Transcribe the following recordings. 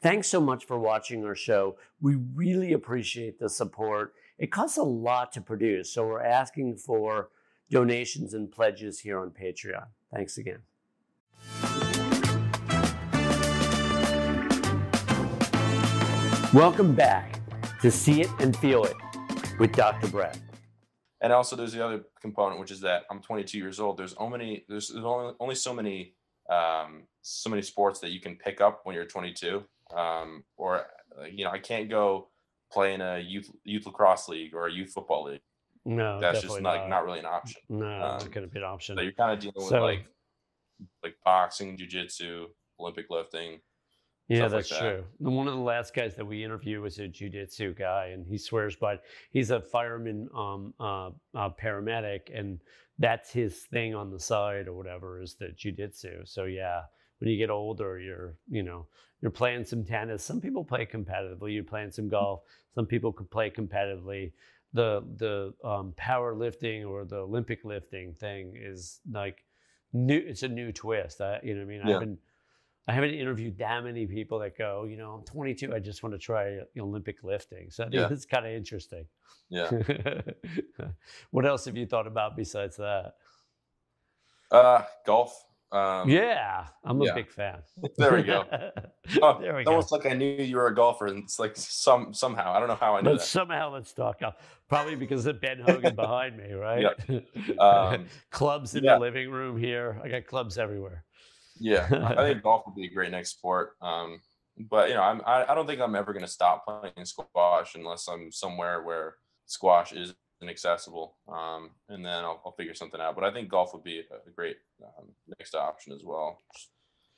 Thanks so much for watching our show. We really appreciate the support. It costs a lot to produce, so we're asking for donations and pledges here on Patreon. Thanks again. Welcome back to See It and Feel It with Dr. Brett. And also, there's the other component, which is that I'm 22 years old. There's only there's, only only so many um, so many sports that you can pick up when you're 22. Um, or you know, I can't go play in a youth youth lacrosse league or a youth football league. No, That's just not, not, not really an option. No, Um, not going to be an option. So you're kind of dealing So- with like like boxing, jujitsu, Olympic lifting. Yeah, stuff like that's that. true. The- One of the last guys that we interviewed was a jujitsu guy, and he swears by. He's a fireman, um, uh, uh, paramedic, and that's his thing on the side or whatever is the jujitsu. So yeah, when you get older, you're you know you're playing some tennis. Some people play competitively. You're playing some golf. Some people could play competitively. The the um, powerlifting or the Olympic lifting thing is like new. It's a new twist. I, you know, what I mean, I haven't I haven't interviewed that many people that go, you know, I'm 22. I just want to try Olympic lifting. So Yeah. it's kind of interesting. Yeah. what else have you thought about besides that? Uh, golf. Um, yeah, I'm a yeah. big fan. There we go. Oh, there we go. almost like I knew you were a golfer, and it's like some somehow I don't know how I knew But that. somehow let's talk. Probably because of Ben Hogan behind me, right? Um, clubs in yeah. the living room here. I got clubs everywhere. Yeah, I I think golf would be a great next sport. Um, but you know, I'm, I I don't think I'm ever going to stop playing squash unless I'm somewhere where squash is inaccessible. Um, and then I'll, I'll figure something out. But I think golf would be a, a great um, next option as well.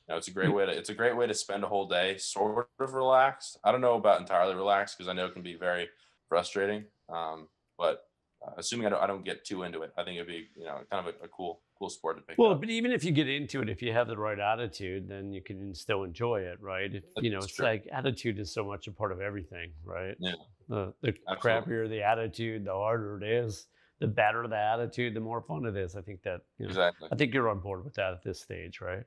You know, it's a great way to it's a great way to spend a whole day sort of relaxed. I don't know about entirely relaxed because I know it can be very frustrating. Um, but uh, assuming I don't, I don't get too into it, I think it'd be you know kind of a, a cool cool sport to pick Well, up. but even if you get into it, if you have the right attitude, then you can still enjoy it, right? If, you know, it's true. like attitude is so much a part of everything, right? Yeah. The, the Absolutely. crappier the attitude, the harder it is. The better the attitude, the more fun it is. I think that, you know, Exactly. I think you're on board with that at this stage, right?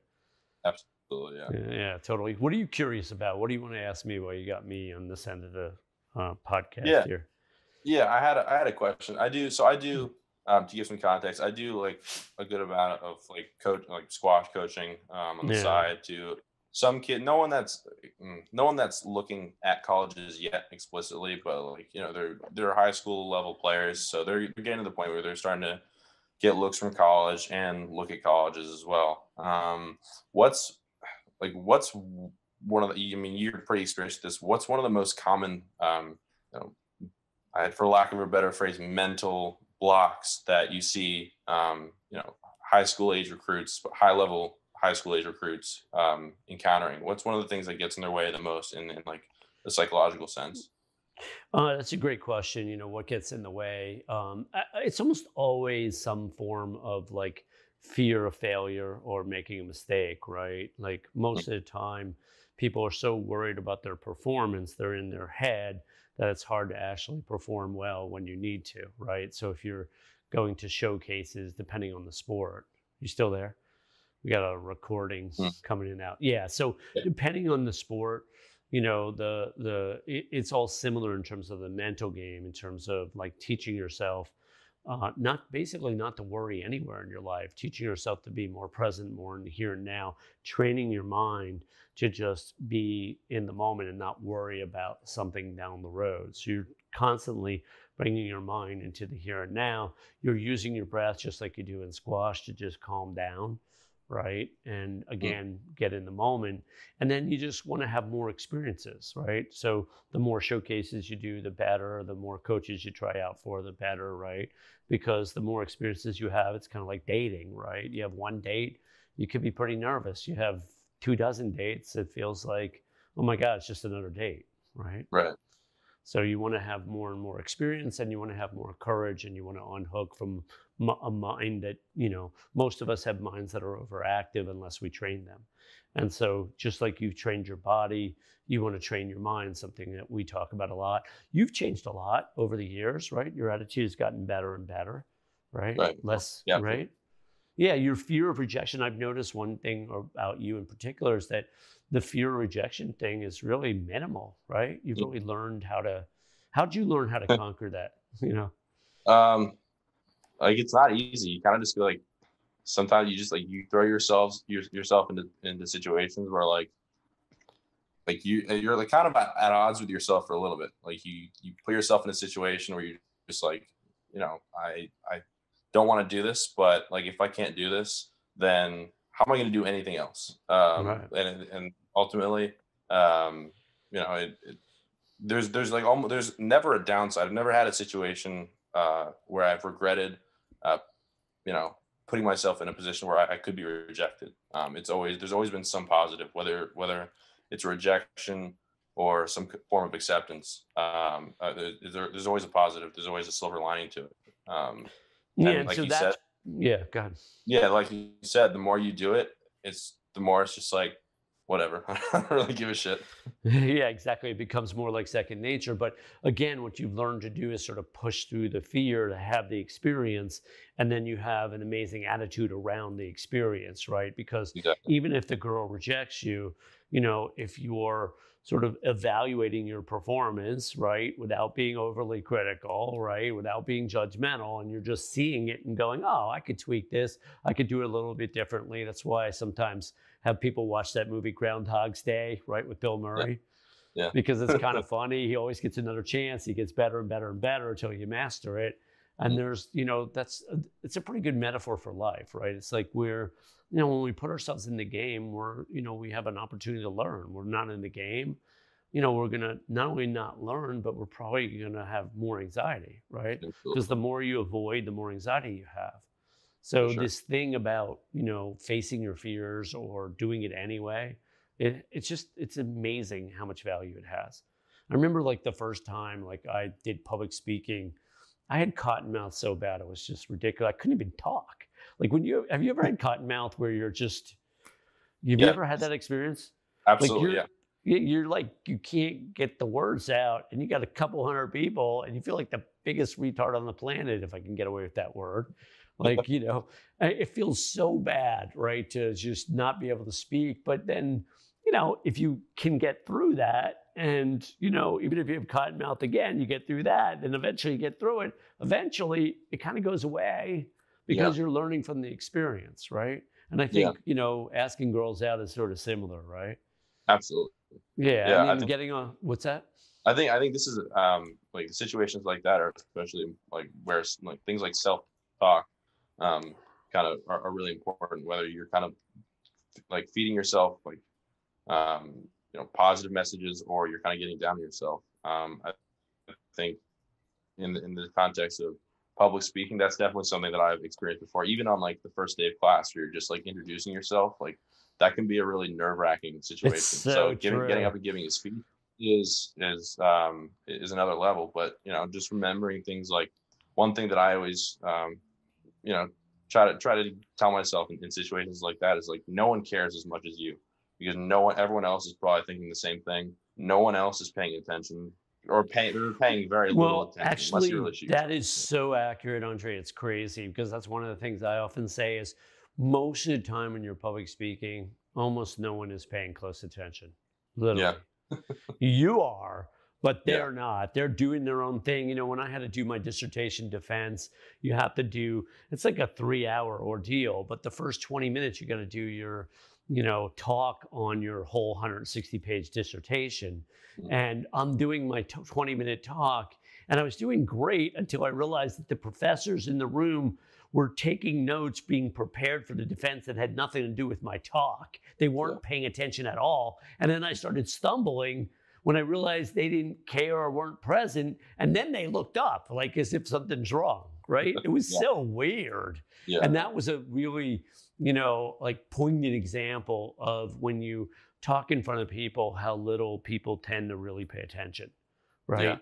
Absolutely. Yeah. Yeah, yeah, totally. What are you curious about? What do you want to ask me while you got me on this end of the uh, podcast Yeah. here? Yeah, I had a, I had a question. I do so I do um, to give some context. I do like a good amount of like coach like squash coaching um, on the Yeah. side to some kid. No one that's mm, no one that's looking at colleges yet explicitly, but like you know they're they're high school level players, so they're getting to the point where they're starting to get looks from college and look at colleges as well. Um, what's like what's one of the? I mean, you're pretty experienced this. What's one of the most common um, you know, I, for lack of a better phrase, mental blocks that you see, um, you know, high school age recruits, but high level high school age recruits um, encountering? What's one of the things that gets in their way the most in, in like the psychological sense? Uh, that's a great question. You know, what gets in the way? Um, it's almost always some form of like fear of failure or making a mistake, right? Like most of the time, people are so worried about their performance, they're in their head that it's hard to actually perform well when you need to, right? So if you're going to showcases, depending on the sport, you still there? We got a recording Hmm. coming in out. Yeah. So Yeah. depending on the sport, you know the the it, it's all similar in terms of the mental game in terms of like teaching yourself uh, not basically not to worry anywhere in your life teaching yourself to be more present more in the here and now training your mind to just be in the moment and not worry about something down the road so you're constantly bringing your mind into the here and now you're using your breath just like you do in squash to just calm down right? And hmm. again get in the moment. And then you just want to have more experiences right? So the more showcases you do the better the more coaches you try out for the better right? Because the more experiences you have it's kind of like dating right? You have one date you could be pretty nervous. You have two dozen dates it feels like oh my god it's just another date right? Right. So you want to have more and more experience, and you want to have more courage, and you want to unhook from a mind that you know most of us have minds that are overactive unless we train them. And so, just like you've trained your body, you want to train your mind. Something that we talk about a lot. You've changed a lot over the years, right? Your attitude has gotten better and better, right? Right. Less, Yeah. right? Yeah, your fear of rejection. I've noticed one thing about you in particular is that the fear of rejection thing is really minimal, right? You've really learned how to. How'd you learn how to conquer that? You know, Um, like it's not easy. You kind of just feel like sometimes you just like you throw yourselves your, yourself into into situations where like like you you're like kind of at, at odds with yourself for a little bit. Like you you put yourself in a situation where you're just like you know I I don't want to do this, but like if I can't do this, then how am I going to do anything else? Um, Right. And and ultimately, um, you know, it, it, there's there's like almost there's never a downside. I've never had a situation uh, where I've regretted, uh, you know, putting myself in a position where I, I could be rejected. Um, it's always there's always been some positive, whether whether it's rejection or some form of acceptance. Um, uh, there, there- there's always a positive. There's always a silver lining to it. Um, yeah. and like so you that's said, yeah. God. yeah, like you said, the more you do it, it's the more it's just like whatever. I don't really give a shit. yeah, exactly. It becomes more like second nature. But again, what you've learned to do is sort of push through the fear to have the experience, and then you have an amazing attitude around the experience, right? Because Exactly. even if the girl rejects you, you know, if you're sort of evaluating your performance, right, without being overly critical, right, without being judgmental, and you're just seeing it and going, oh, I could tweak this, I could do it a little bit differently. That's why I sometimes have people watch that movie Groundhog's Day, right, with Bill Murray. Yeah. Because it's kind of funny. He always gets another chance. He gets better and better and better until you master it. And Mhm. there's, you know, that's a, it's a pretty good metaphor for life, right? It's like we're, you know, when we put ourselves in the game, we're, you know, we have an opportunity to learn. We're not in the game, you know, we're gonna not only not learn, but we're probably gonna have more anxiety, right? Because the more you avoid, the more anxiety you have. So sure. this thing about, you know, facing your fears or doing it anyway, it, it's just it's amazing how much value it has. I remember like the first time like I did public speaking, I had cotton mouth so bad it was just ridiculous. I couldn't even talk. Like when you have you ever had cotton mouth where you're just you've you Yeah. ever had that experience? Absolutely, you're, yeah. you- You're like you can't get the words out, and you got a couple hundred people, and you feel like the biggest retard on the planet, if I can get away with that word. Like you know, it feels so bad, right, to just not be able to speak. But then, you know, if you can get through that, and you know, even if you have cotton mouth again, you get through that, and eventually you get through it. Eventually, it kind of goes away because you're learning from the experience, right? And I Yeah. think you know, asking girls out is sort of similar, right? Absolutely. Yeah, Yeah, I I mean, think- getting on. What's that? I think I think this is um like situations like that are especially like where like things like self talk um kind of are, are really important whether you're kind of like feeding yourself like um you know positive messages or you're kind of getting down on yourself. Um I think in the, in the context of public speaking that's definitely something that I've experienced before. Even on like the first day of class where you're just like introducing yourself like that can be a really nerve-wracking situation. so giving, getting up and giving a speech is is um is another level. But you know just remembering things like one thing that i always um you know try to try to tell myself in, in situations like that is like no one cares as much as you because no one everyone else is probably thinking the same thing no one else is paying attention or paying they're paying very little Well, attention actually, really that is so accurate, Andre. It's crazy because that's one of the things I often say is most of the time when you're public speaking, almost no one is paying close attention. Literally. you are, but they're not. They're doing their own thing. You know, when I had to do my dissertation defense, you have to do it's like a three hour ordeal, but the first 20 minutes you got to do your you know, talk on your whole 160 page dissertation. Mhm. And I'm doing my 20 minute talk, and I was doing great until I realized that the professors in the room were taking notes, being prepared for the defense that had nothing to do with my talk. They weren't paying attention at all. And then I started stumbling when I realized they didn't care or weren't present. And then they looked up like as if something's wrong, right? It was Yeah. so weird. yeah And that was a really, you know, like poignant example of when you talk in front of people, how little people tend to really pay attention, right? Yeah.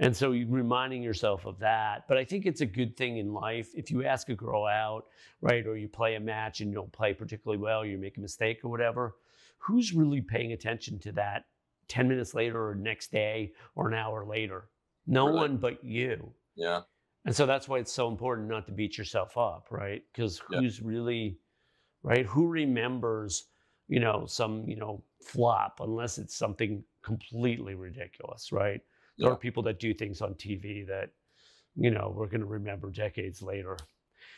And so reminding yourself of that. But I think it's a good thing in life if you ask a girl out, right, or you play a match and you don't play particularly well, you make a mistake or whatever. Who's really paying attention to that 10 minutes later or next day or an hour later? No Really. one but you. yeah and so that's why it's so important not to beat yourself up, right? Because Yeah. who's really, right? Who remembers, you know, some, you know, flop unless it's something completely ridiculous, right? There are people that do things on TV that, you know, we're going to remember decades later.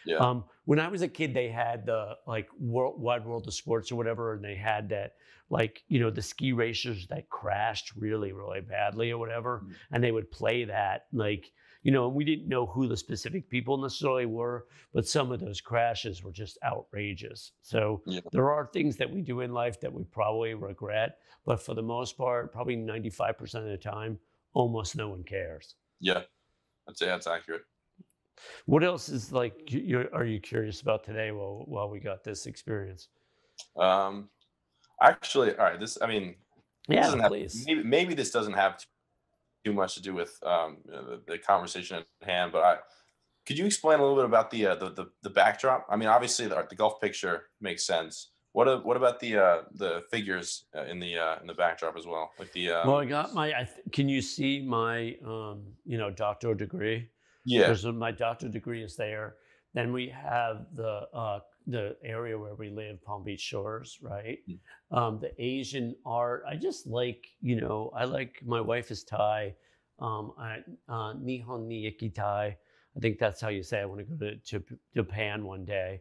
Yeah. Um, when I was a kid, they had the like world, wide world of sports or whatever, and they had that like you know the ski racers that crashed really really badly or whatever, Mhm. and they would play that like you know, and we didn't know who the specific people necessarily were, but some of those crashes were just outrageous. So Yeah. there are things that we do in life that we probably regret, but for the most part, probably ninety five percent of the time, almost no one cares. yeah. I'd say that's accurate. What else is like you- you're, you curious about today while while we got this experience? Um, actually, all right. This, I mean, Yeah, have- maybe maybe this doesn't have too much to do with um, you know, the, the conversation at hand, but I could you explain a little bit about the uh, the, the the backdrop? I mean, obviously the, the golf picture makes sense. What what about the uh, the figures uh, in the uh, in the backdrop as well? Like the um, well, I got my. I th- can you see my um, you know doctoral degree? Yeah Because my doctoral degree is there. Then we have the uh, the area where we live, Palm Beach Shores, right? Mm. Um, the Asian art. I just like you know. I like my wife is Thai. Um, I, uh, Nihon ni Iki Thai. I think that's how you say. it. I want to go to, to Japan one day.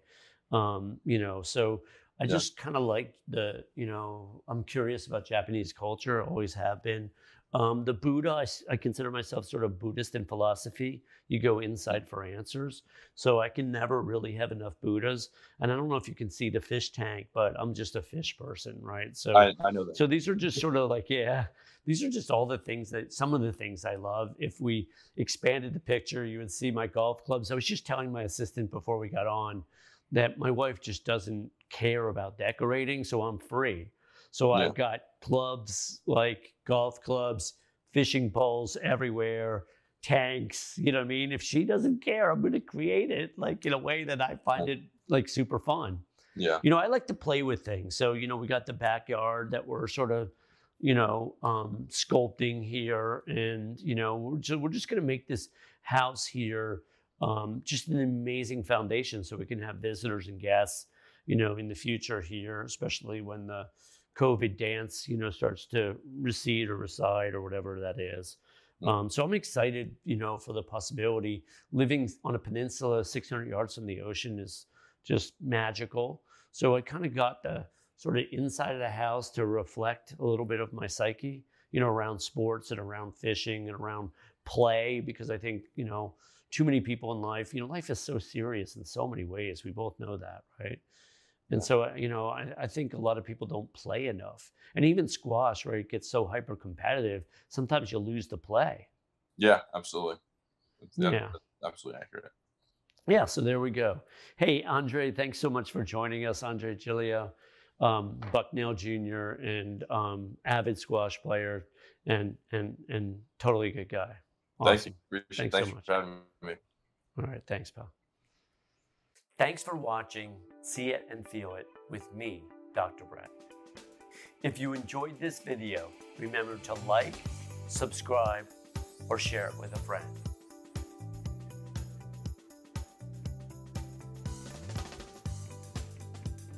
Um, you know, so I Yeah. just kind of like the you know. I'm curious about Japanese culture. Always have been. Um, the Buddha, I consider myself sort of Buddhist in philosophy. You go inside for answers. So I can never really have enough Buddhas. And I don't know if you can see the fish tank, but I'm just a fish person, right? So I, I know that. so these are just sort of like, yeah, these are just all the things that some of the things I love. If we expanded the picture, you would see my golf clubs. I was just telling my assistant before we got on that my wife just doesn't care about decorating, so I'm free. So Yeah. I've got clubs like golf clubs, fishing poles everywhere, tanks, you know what I mean? If she doesn't care, I'm going to create it like in a way that I find it like super fun Yeah you know, I like to play with things. So, you know, we got the backyard that we're sort of, you know, um, sculpting here. And, you know, we're just, we're just going to make this house here um, just an amazing foundation so we can have visitors and guests, you know, in the future here, especially when the COVID dance, you know, starts to recede or reside or whatever that is. Mm. Um, so I'm excited, you know, for the possibility. Living on a peninsula 600 yards from the ocean is just magical. So I kind of got the sort of inside of the house to reflect a little bit of my psyche, you know, around sports and around fishing and around play, because I think, you know, too many people in life, you know, life is so serious in so many ways. We both know that, right? And so, uh, you know, I, I think a lot of people don't play enough. And even squash, where it gets so hyper competitive, sometimes you lose the play. yeah absolutely. Yeah. absolutely accurate. Yeah, so there we go. Hey, Andre, thanks so much for joining us, Andre Giglio, um, Bucknell Jr. and um, avid squash player, and and and totally good guy. Awesome. you. Appreciate- Thanks so Thanks much. for having me. All right, thanks, pal. Thanks for watching See It and Feel It with me, Dr. Brett. If you enjoyed this video, remember to like, subscribe, or share it with a friend.